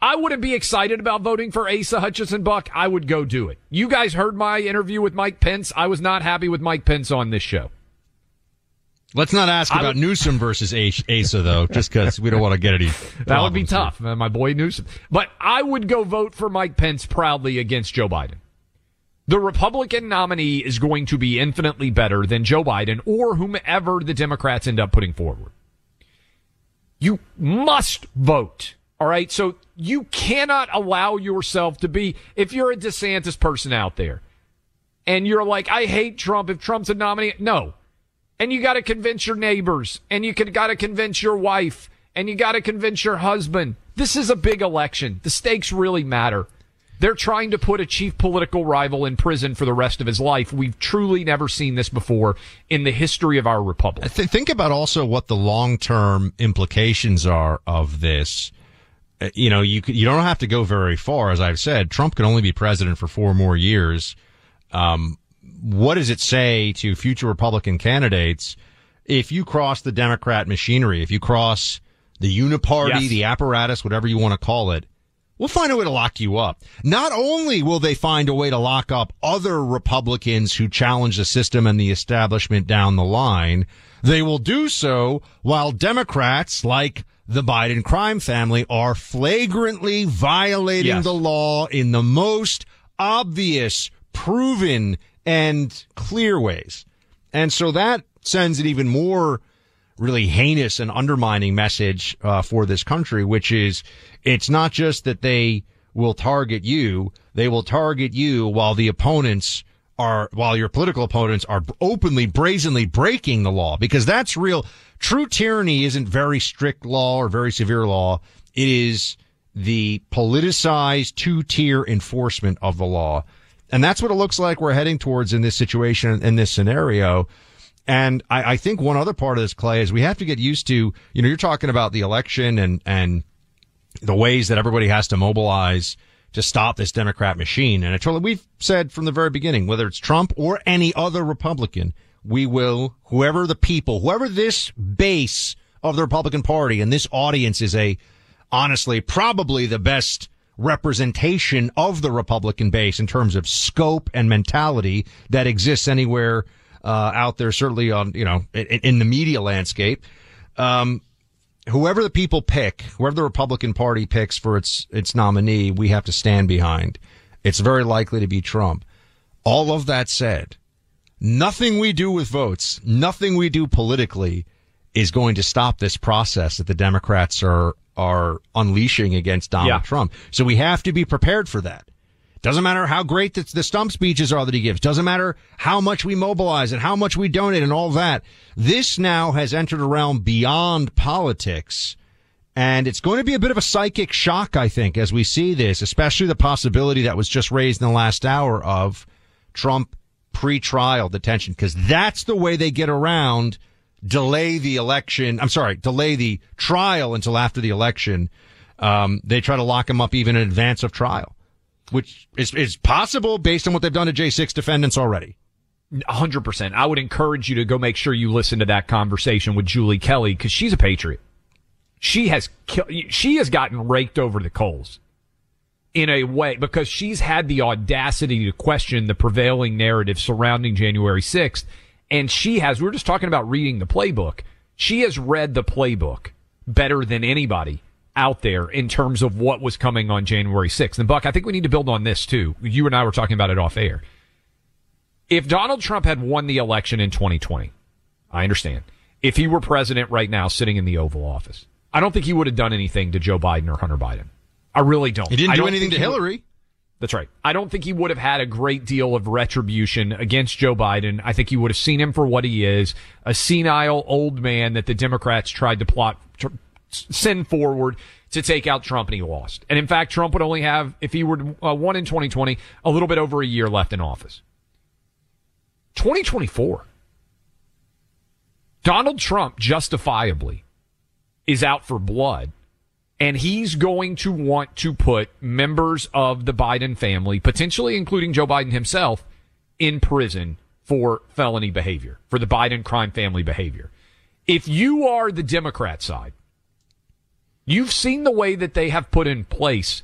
I wouldn't be excited about voting for Asa Hutchinson Buck. I would go do it. You guys heard my interview with Mike Pence. I was not happy with Mike Pence on this show. Let's not ask I about would- Newsom versus Asa, though, just because we don't want to get any. That would be here. tough, my boy Newsom. But I would go vote for Mike Pence proudly against Joe Biden. The Republican nominee is going to be infinitely better than Joe Biden or whomever the Democrats end up putting forward. You must vote. All right. So you cannot allow yourself to be, if you're a DeSantis person out there and you're like, I hate Trump. If Trump's a nominee, no. And you got to convince your neighbors and you got to convince your wife and you got to convince your husband. This is a big election. The stakes really matter. They're trying to put a chief political rival in prison for the rest of his life. We've truly never seen this before in the history of our republic. Th- think about also what the long term implications are of this. Uh, You know, you you don't have to go very far. As I've said, Trump can only be president for four more years. Um, what does it say to future Republican candidates if you cross the Democrat machinery, if you cross the uniparty, Yes. the apparatus, whatever you want to call it? We'll find a way to lock you up. Not only will they find a way to lock up other Republicans who challenge the system and the establishment down the line, they will do so while Democrats like the Biden crime family are flagrantly violating Yes. the law in the most obvious, proven, and clear ways. And so that sends an even more really heinous and undermining message uh, for this country, which is it's not just that they will target you, they will target you while the opponents are, while your political opponents are openly, brazenly breaking the law, because that's real. True tyranny isn't very strict law or very severe law. It is the politicized two tier enforcement of the law. And that's what it looks like we're heading towards in this situation, in this scenario. And I, I think one other part of this, Clay, is we have to get used to, you know, you're talking about the election and, and the ways that everybody has to mobilize to stop this Democrat machine. And I told we've said from the very beginning, whether it's Trump or any other Republican, we will, whoever the people, whoever this base of the Republican Party and this audience is a, honestly, probably the best representation of the Republican base in terms of scope and mentality that exists anywhere uh, out there, certainly on, you know, in, in the media landscape. Um, whoever the people pick, whoever the Republican Party picks for its its nominee, we have to stand behind. It's very likely to be Trump. All of that said, nothing we do with votes, nothing we do politically is going to stop this process that the Democrats are are unleashing against Donald Yeah. Trump. So we have to be prepared for that. Doesn't matter how great the, the stump speeches are that he gives. Doesn't matter how much we mobilize and how much we donate and all that. This now has entered a realm beyond politics. And it's going to be a bit of a psychic shock, I think, as we see this, especially the possibility that was just raised in the last hour of Trump pre-trial detention, because that's the way they get around delay the election. I'm sorry, delay the trial until after the election. Um, they try to lock him up even in advance of trial, which is, is possible based on what they've done to J6 defendants already. 100%. I would encourage you to go make sure you listen to that conversation with Julie Kelly because she's a patriot. She has she has gotten raked over the coals in a way because she's had the audacity to question the prevailing narrative surrounding January 6th and she has we were just talking about reading the playbook. She has read the playbook better than anybody out there in terms of what was coming on January 6th. And Buck, I think we need to build on this too. You and I were talking about it off air if Donald Trump had won the election in 2020, I understand. If he were president right now sitting in the Oval Office, I don't think he would have done anything to Joe Biden or Hunter Biden. I really don't. He didn't do anything to he would- Hillary. That's right. I don't think he would have had a great deal of retribution against Joe Biden. I think he would have seen him for what he is, a senile old man that the Democrats tried to plot, tr- send forward to take out Trump and he lost. And in fact, Trump would only have, if he were uh, won in 2020, a little bit over a year left in office. 2024. Donald Trump justifiably is out for blood and he's going to want to put members of the Biden family, potentially including Joe Biden himself, in prison for felony behavior, for the Biden crime family behavior. If you are the Democrat side, you've seen the way that they have put in place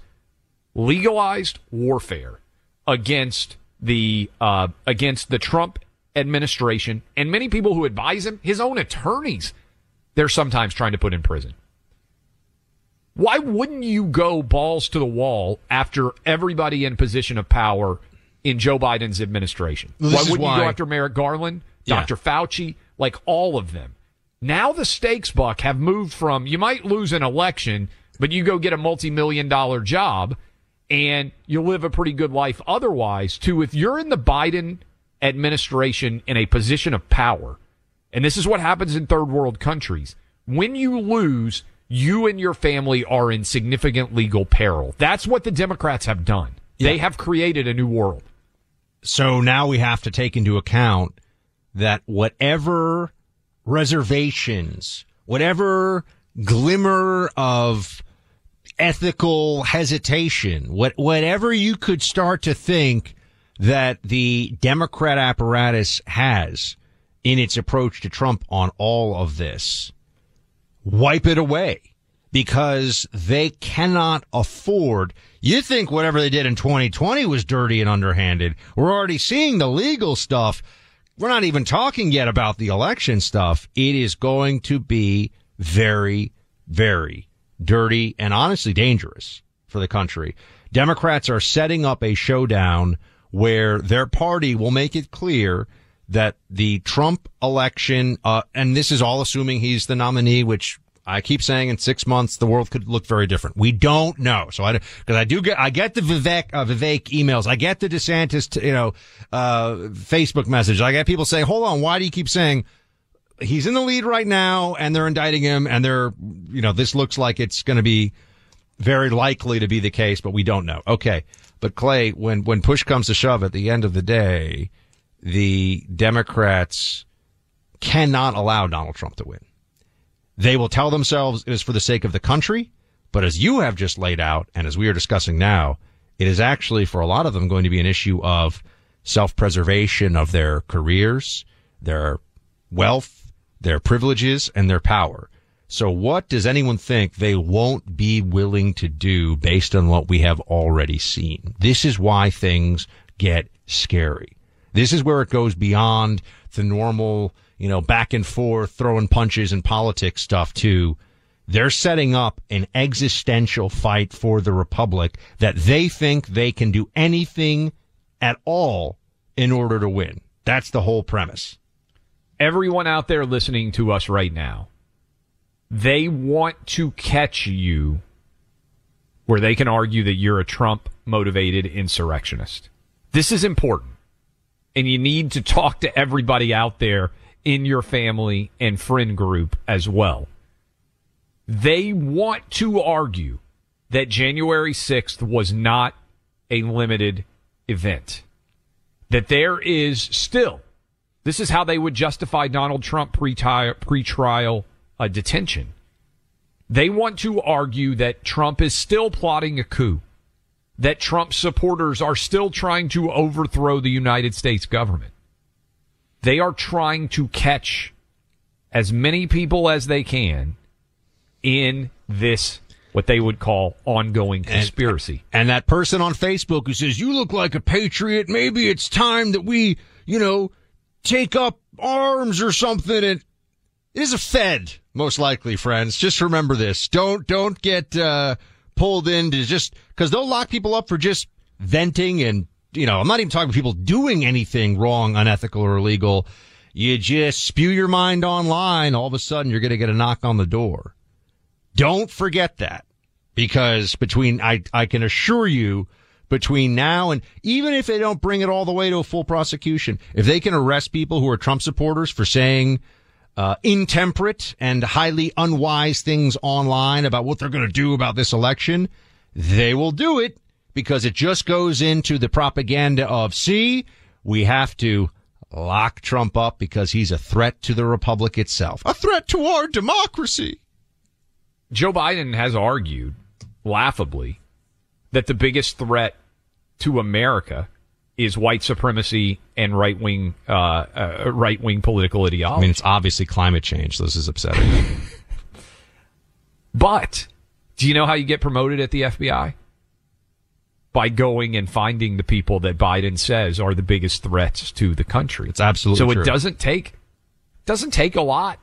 legalized warfare against the uh, against the Trump administration and many people who advise him, his own attorneys, they're sometimes trying to put in prison. Why wouldn't you go balls to the wall after everybody in position of power in Joe Biden's administration? Well, why wouldn't you why- go after Merrick Garland, Yeah. Dr. Fauci, like all of them? Now the stakes, Buck, have moved from you might lose an election, but you go get a multi-million dollar job and you live a pretty good life otherwise to if you're in the Biden administration in a position of power, and this is what happens in third world countries, when you lose, you and your family are in significant legal peril. That's what the Democrats have done. They have created a new world. So now we have to take into account that whatever reservations, whatever glimmer of ethical hesitation, what, whatever you could start to think that the Democrat apparatus has in its approach to Trump on all of this, wipe it away because they cannot afford. You think whatever they did in 2020 was dirty and underhanded. We're already seeing the legal stuff. We're not even talking yet about the election stuff. It is going to be very, very dirty and honestly dangerous for the country. Democrats are setting up a showdown where their party will make it clear that the Trump election, uh, and this is all assuming he's the nominee, which I keep saying in six months the world could look very different. We don't know. So I because I do get I get the Vivek uh, Vivek emails. I get the DeSantis you know uh, Facebook message. I get people saying, "Hold on, why do you keep saying?" He's in the lead right now and they're indicting him and they're, you know, this looks like it's going to be very likely to be the case, but we don't know. Okay. But Clay, when, when push comes to shove at the end of the day, the Democrats cannot allow Donald Trump to win. They will tell themselves it is for the sake of the country. But as you have just laid out, and as we are discussing now, it is actually for a lot of them going to be an issue of self-preservation of their careers, their wealth, their privileges, and their power. So what does anyone think they won't be willing to do based on what we have already seen? This is why things get scary. This is where it goes beyond the normal, you know, back and forth, throwing punches and politics stuff too. they're setting up an existential fight for the republic that they think they can do anything at all in order to win. That's the whole premise. Everyone out there listening to us right now, they want to catch you where they can argue that you're a Trump motivated insurrectionist. This is important. And you need to talk to everybody out there in your family and friend group as well. They want to argue that January 6th was not a limited event. That there is still, this is how they would justify Donald Trump pre-trial uh, detention. They want to argue that Trump is still plotting a coup, that Trump supporters are still trying to overthrow the United States government. They are trying to catch as many people as they can in this what they would call ongoing conspiracy. And, and, that person on Facebook who says, you look like a patriot. Maybe it's time that we, you know, take up arms or something. And it is a Fed, most likely, friends. Just remember this. Don't, don't get, uh, pulled into just, cause they'll lock people up for just venting and, you know, I'm not even talking about people doing anything wrong, unethical or illegal. You just spew your mind online. All of a sudden you're going to get a knock on the door. Don't forget that because between, I, I can assure you between now and even if they don't bring it all the way to a full prosecution, if they can arrest people who are Trump supporters for saying, uh, intemperate and highly unwise things online about what they're going to do about this election, they will do it because it just goes into the propaganda of, see, we have to lock Trump up because he's a threat to the republic itself, a threat to our democracy. Joe Biden has argued, laughably, that the biggest threat to America is white supremacy and right wing uh, uh, right wing political ideology. I mean, it's obviously climate change. This is upsetting. but do you know how you get promoted at the FBI? By going and finding the people that Biden says are the biggest threats to the country. It's absolutely so. True. It doesn't take doesn't take a lot.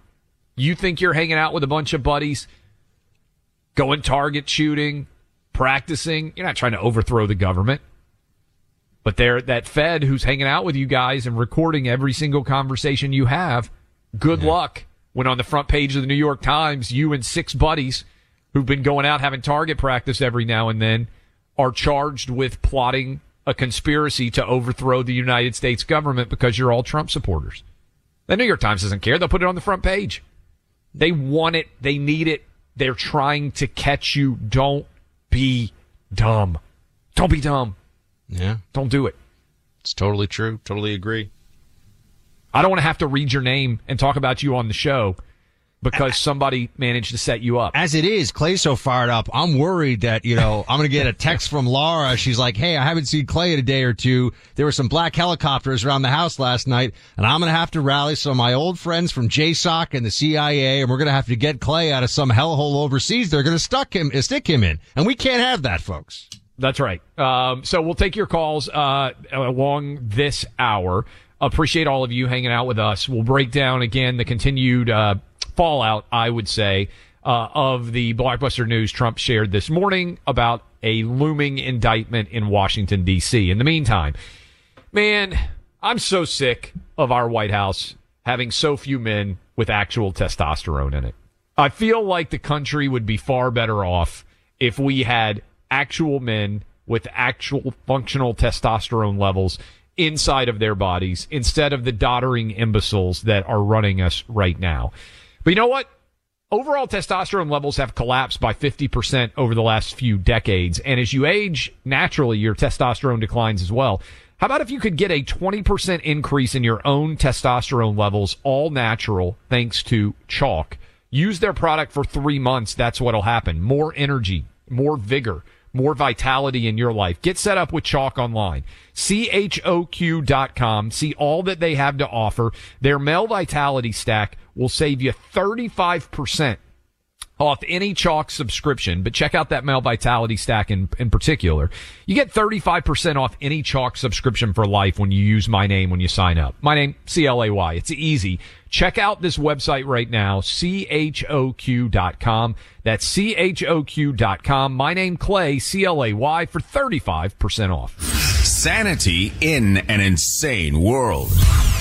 You think you're hanging out with a bunch of buddies, going target shooting, practicing. You're not trying to overthrow the government. But there, that Fed who's hanging out with you guys and recording every single conversation you have, good yeah. luck when on the front page of the New York Times, you and six buddies who've been going out having target practice every now and then are charged with plotting a conspiracy to overthrow the United States government because you're all Trump supporters. The New York Times doesn't care. They'll put it on the front page. They want it. They need it. They're trying to catch you. Don't be dumb. Don't be dumb. Yeah. Don't do it. It's totally true. Totally agree. I don't want to have to read your name and talk about you on the show because somebody managed to set you up. As it is, Clay's so fired up. I'm worried that, you know, I'm going to get a text from Laura. She's like, Hey, I haven't seen Clay in a day or two. There were some black helicopters around the house last night and I'm going to have to rally some of my old friends from JSOC and the CIA and we're going to have to get Clay out of some hellhole overseas. They're going to stuck him, stick him in. And we can't have that, folks. That's right. Um, so we'll take your calls uh, along this hour. Appreciate all of you hanging out with us. We'll break down again the continued uh, fallout, I would say, uh, of the blockbuster news Trump shared this morning about a looming indictment in Washington, D.C. In the meantime, man, I'm so sick of our White House having so few men with actual testosterone in it. I feel like the country would be far better off if we had actual men with actual functional testosterone levels inside of their bodies instead of the doddering imbeciles that are running us right now. But you know what? Overall testosterone levels have collapsed by 50% over the last few decades. And as you age, naturally, your testosterone declines as well. How about if you could get a 20% increase in your own testosterone levels, all natural, thanks to Choq? Use their product for three months. That's what'll happen. More energy, more vigor more vitality in your life. Get set up with Choq Online. CHOQ.com. See all that they have to offer. Their male vitality stack will save you 35% off any Choq subscription, but check out that male vitality stack in, in particular. You get 35% off any Choq subscription for life when you use my name when you sign up. My name, C-L-A-Y. It's easy. Check out this website right now, choq.com. That's choq.com. My name, Clay, C-L-A-Y, for 35% off. Sanity in an insane world.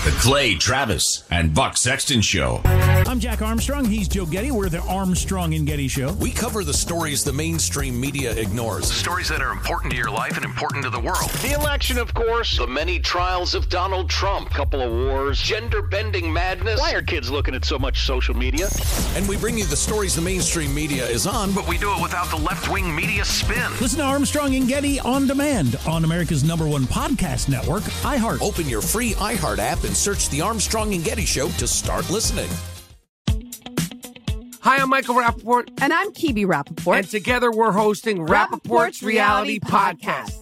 The Clay Travis and Buck Sexton Show. I'm Jack Armstrong. He's Joe Getty. We're the Armstrong and Getty Show. We cover the stories the mainstream media ignores. Stories that are important to your life and important to the world. The election, of course. The many trials of Donald Trump. Couple of wars. Gender bending madness. Why are kids looking at so much social media? And we bring you the stories the mainstream media is on, But we do it without the left wing media spin. Listen to Armstrong and Getty on demand on America's number one podcast network, iHeart. Open your free iHeart app and search the Armstrong and Getty Show to start listening. Hi, I'm Michael Rapaport. And I'm Kebe Rapaport. And together we're hosting Rapaport's, Reality Podcast.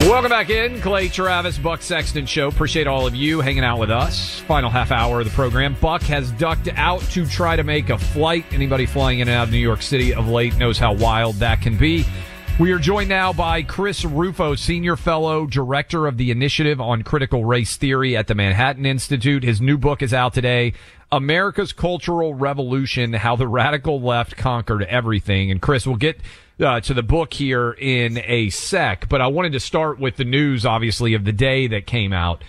Welcome back in, Clay Travis, Buck Sexton Show. Appreciate all of you hanging out with us. Final half hour of the program. Buck has ducked out to try to make a flight. Anybody flying in and out of New York City of late knows how wild that can be. We are joined now by Chris Rufo, Senior Fellow, Director of the Initiative on Critical Race Theory at the Manhattan Institute. His new book is out today, America's Cultural Revolution, How the Radical Left Conquered Everything. And Chris, we'll get uh, to the book here in a sec, but I wanted to start with the news, obviously, of the day that came out.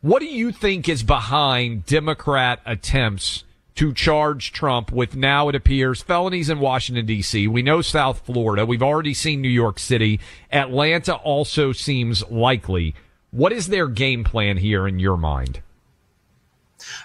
What do you think is behind Democrat attempts to charge Trump with now it appears felonies in Washington D.C. We know South Florida. We've already seen New York City. Atlanta also seems likely. What is their game plan here in your mind?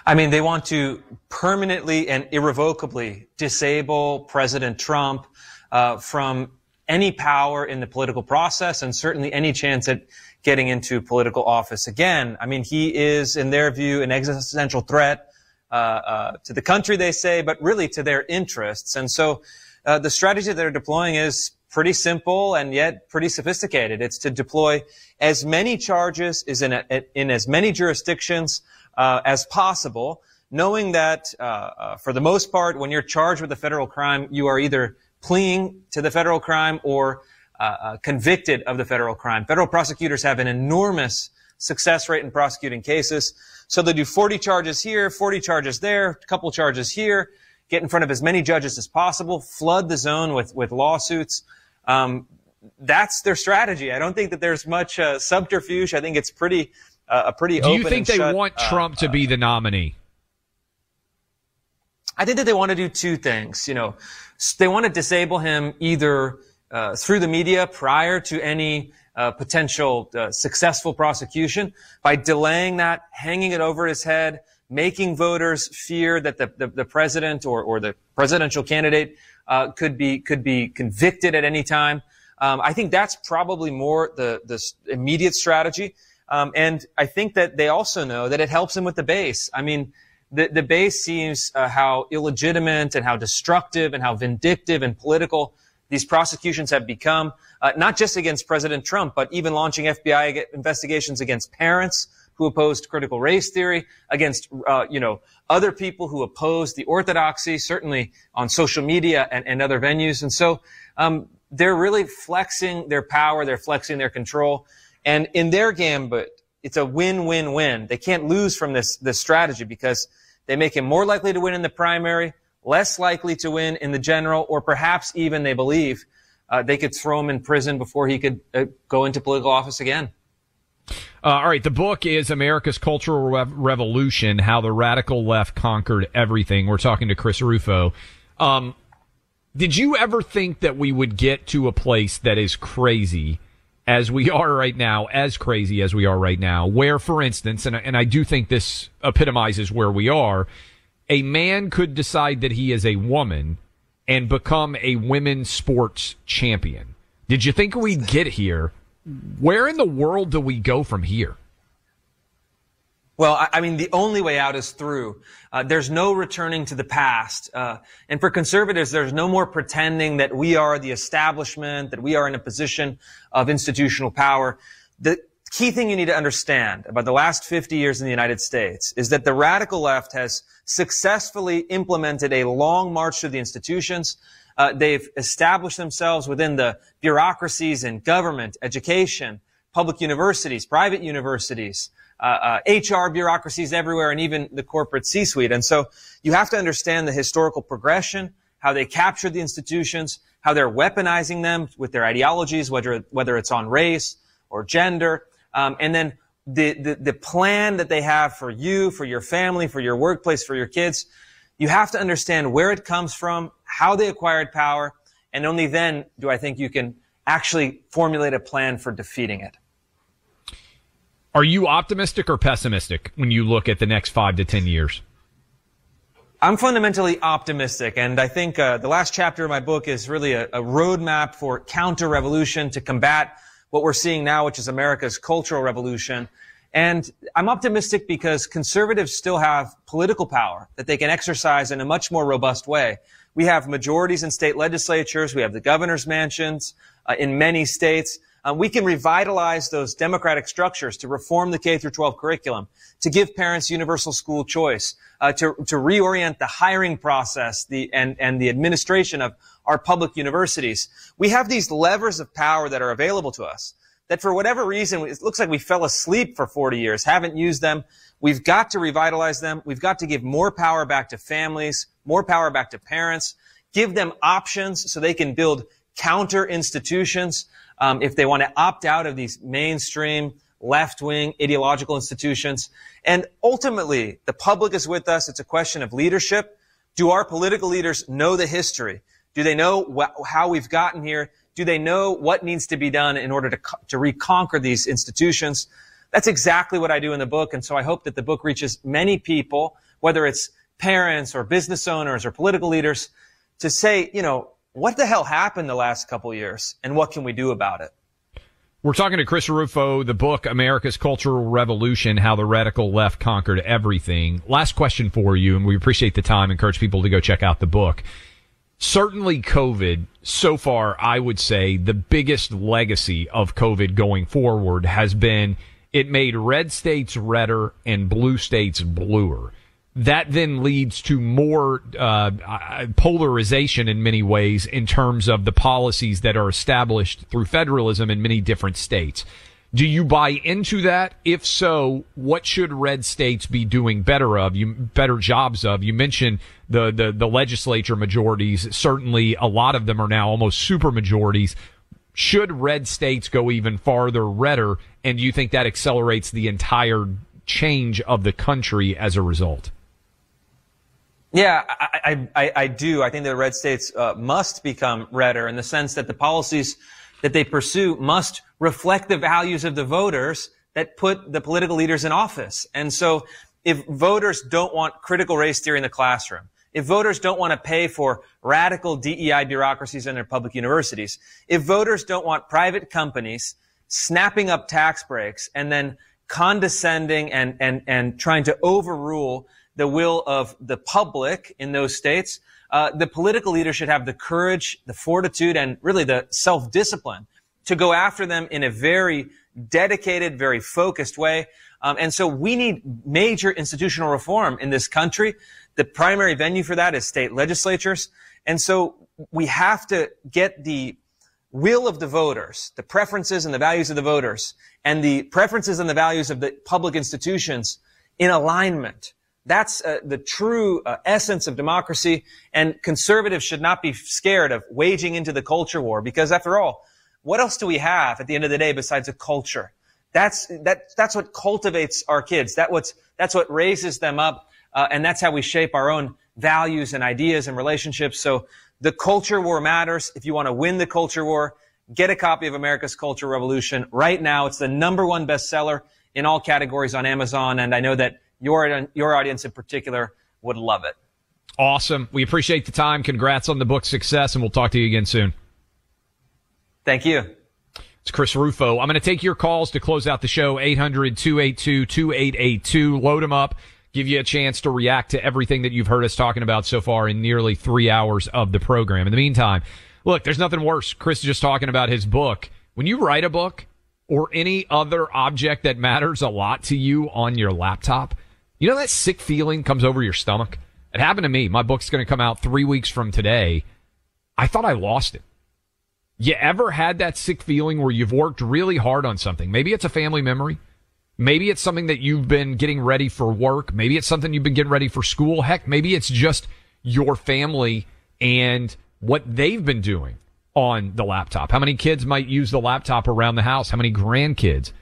I mean, they want to permanently and irrevocably disable President Trump uh, from any power in the political process and certainly any chance at getting into political office again. I mean, he is, in their view, an existential threat uh, uh, to the country, they say, but really to their interests. And so uh, the strategy they're deploying is pretty simple and yet pretty sophisticated. It's to deploy as many charges is in, a, in as many jurisdictions uh, as possible, knowing that uh, uh, for the most part, when you're charged with a federal crime, you are either pleading to the federal crime or convicted of the federal crime. Federal prosecutors have an enormous success rate in prosecuting cases. So they do 40 charges here, 40 charges there, a couple charges here, get in front of as many judges as possible, flood the zone with, with lawsuits. Um, that's their strategy. I don't think that there's much uh, subterfuge. I think it's pretty uh, a pretty. Do you think they shut, want Trump uh, to be the nominee? I think that they want to do two things. You know, they want to disable him either uh, through the media prior to any uh, potential uh, successful prosecution by delaying that, hanging it over his head, making voters fear that the, the, the president or, or the presidential candidate uh, could be could be convicted at any time. Um, I think that's probably more the the immediate strategy, um, and I think that they also know that it helps them with the base. I mean. The, the base sees uh, how illegitimate and how destructive and how vindictive and political these prosecutions have become, uh, not just against President Trump, but even launching FBI investigations against parents who opposed critical race theory, against uh, you know other people who opposed the orthodoxy, certainly on social media and, and other venues. And so um, they're really flexing their power, they're flexing their control, and in their gambit, it's a win-win-win. They can't lose from this this strategy because they make him more likely to win in the primary less likely to win in the general, or perhaps even they believe uh, they could throw him in prison before he could uh, go into political office again. Uh, all right, the book is America's Cultural Re- Revolution: How the Radical Left Conquered Everything. We're talking to Chris Rufo. Um, did you ever think that we would get to a place that is crazy as we are right now, as crazy as we are right now, where, for instance, and, and I do think this epitomizes where we are, a man could decide that he is a woman and become a women's sports champion. Did you think we'd get here? Where in the world do we go from here? Well, I mean, the only way out is through. Uh, there's no returning to the past. Uh, and for conservatives, there's no more pretending that we are the establishment, that we are in a position of institutional power. The, key thing you need to understand about the last 50 years in the United States is that the radical left has successfully implemented a long march through the institutions. Uh, they've established themselves within the bureaucracies in government, education, public universities, private universities, uh, uh, HR bureaucracies everywhere, and even the corporate C-suite. And so you have to understand the historical progression, how they captured the institutions, how they're weaponizing them with their ideologies, whether whether it's on race or gender, um, and then the, the, the plan that they have for you, for your family, for your workplace, for your kids, you have to understand where it comes from, how they acquired power, and only then do I think you can actually formulate a plan for defeating it. Are you optimistic or pessimistic when you look at the next five to ten years? I'm fundamentally optimistic, and I think uh, the last chapter of my book is really a, a roadmap for counter-revolution to combat what we're seeing now, which is America's cultural revolution. And I'm optimistic because conservatives still have political power that they can exercise in a much more robust way. We have majorities in state legislatures. We have the governor's mansions uh, in many states. Uh, we can revitalize those democratic structures to reform the K through 12 curriculum, to give parents universal school choice, uh, to, to reorient the hiring process, the, and, and the administration of our public universities. We have these levers of power that are available to us that for whatever reason, it looks like we fell asleep for 40 years, haven't used them. We've got to revitalize them. We've got to give more power back to families, more power back to parents, give them options so they can build counter institutions um, if they want to opt out of these mainstream left-wing ideological institutions. And ultimately, the public is with us. It's a question of leadership. Do our political leaders know the history? Do they know wh- how we've gotten here? Do they know what needs to be done in order to, co- to reconquer these institutions? That's exactly what I do in the book. And so I hope that the book reaches many people, whether it's parents or business owners or political leaders, to say, you know, what the hell happened the last couple years and what can we do about it? We're talking to Chris Rufo, the book America's Cultural Revolution, How the Radical Left Conquered Everything. Last question for you, and we appreciate the time. Encourage people to go check out the book. Certainly COVID, so far, I would say the biggest legacy of COVID going forward has been it made red states redder and blue states bluer that then leads to more uh, polarization in many ways in terms of the policies that are established through federalism in many different states. Do you buy into that? If so, what should red states be doing better of? You better jobs of? You mentioned the the, the legislature majorities. Certainly, a lot of them are now almost super majorities. Should red states go even farther redder? And do you think that accelerates the entire change of the country as a result? Yeah, I, I, I, do. I think the red states uh, must become redder in the sense that the policies that they pursue must reflect the values of the voters that put the political leaders in office. And so if voters don't want critical race theory in the classroom, if voters don't want to pay for radical DEI bureaucracies in their public universities, if voters don't want private companies snapping up tax breaks and then condescending and, and, and trying to overrule the will of the public in those states, uh, the political leaders should have the courage, the fortitude, and really the self-discipline to go after them in a very dedicated, very focused way. Um, and so we need major institutional reform in this country. The primary venue for that is state legislatures. And so we have to get the will of the voters, the preferences and the values of the voters, and the preferences and the values of the public institutions in alignment. That's uh, the true uh, essence of democracy. And conservatives should not be scared of waging into the culture war because after all, what else do we have at the end of the day besides a culture? That's, that, that's what cultivates our kids. That what's, that's what raises them up. Uh, and that's how we shape our own values and ideas and relationships. So the culture war matters. If you want to win the culture war, get a copy of America's Culture Revolution right now. It's the number one bestseller in all categories on Amazon. And I know that your your audience in particular would love it. Awesome. We appreciate the time. Congrats on the book success, and we'll talk to you again soon. Thank you. It's Chris Rufo. I'm going to take your calls to close out the show. 800 282 2882. Load them up. Give you a chance to react to everything that you've heard us talking about so far in nearly three hours of the program. In the meantime, look, there's nothing worse. Chris is just talking about his book. When you write a book or any other object that matters a lot to you on your laptop, you know that sick feeling comes over your stomach? It happened to me. My book's going to come out three weeks from today. I thought I lost it. You ever had that sick feeling where you've worked really hard on something? Maybe it's a family memory. Maybe it's something that you've been getting ready for work. Maybe it's something you've been getting ready for school. Heck, maybe it's just your family and what they've been doing on the laptop. How many kids might use the laptop around the house? How many grandkids?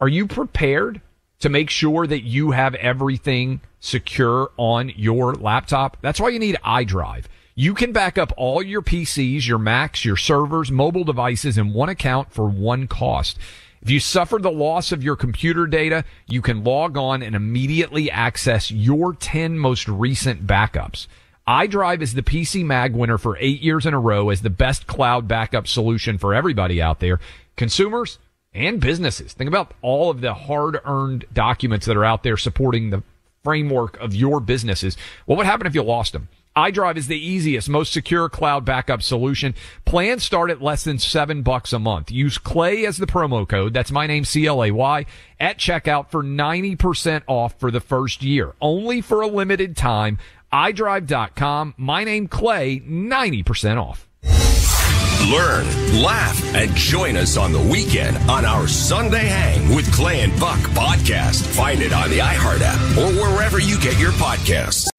Are you prepared to make sure that you have everything secure on your laptop. That's why you need iDrive. You can back up all your PCs, your Macs, your servers, mobile devices in one account for one cost. If you suffer the loss of your computer data, you can log on and immediately access your 10 most recent backups. iDrive is the PC Mag winner for eight years in a row as the best cloud backup solution for everybody out there. Consumers, and businesses. Think about all of the hard earned documents that are out there supporting the framework of your businesses. What would happen if you lost them? iDrive is the easiest, most secure cloud backup solution. Plans start at less than seven bucks a month. Use Clay as the promo code. That's my name, C-L-A-Y, at checkout for 90% off for the first year. Only for a limited time. iDrive.com. My name, Clay, 90% off. Learn, laugh, and join us on the weekend on our Sunday Hang with Clay and Buck podcast. Find it on the iHeart app or wherever you get your podcasts.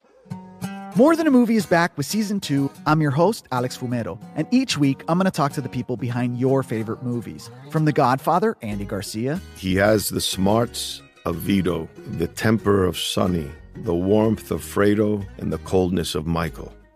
More Than a Movie is back with season two. I'm your host, Alex Fumero, and each week I'm going to talk to the people behind your favorite movies. From The Godfather, Andy Garcia, He has the smarts of Vito, the temper of Sonny, the warmth of Fredo, and the coldness of Michael.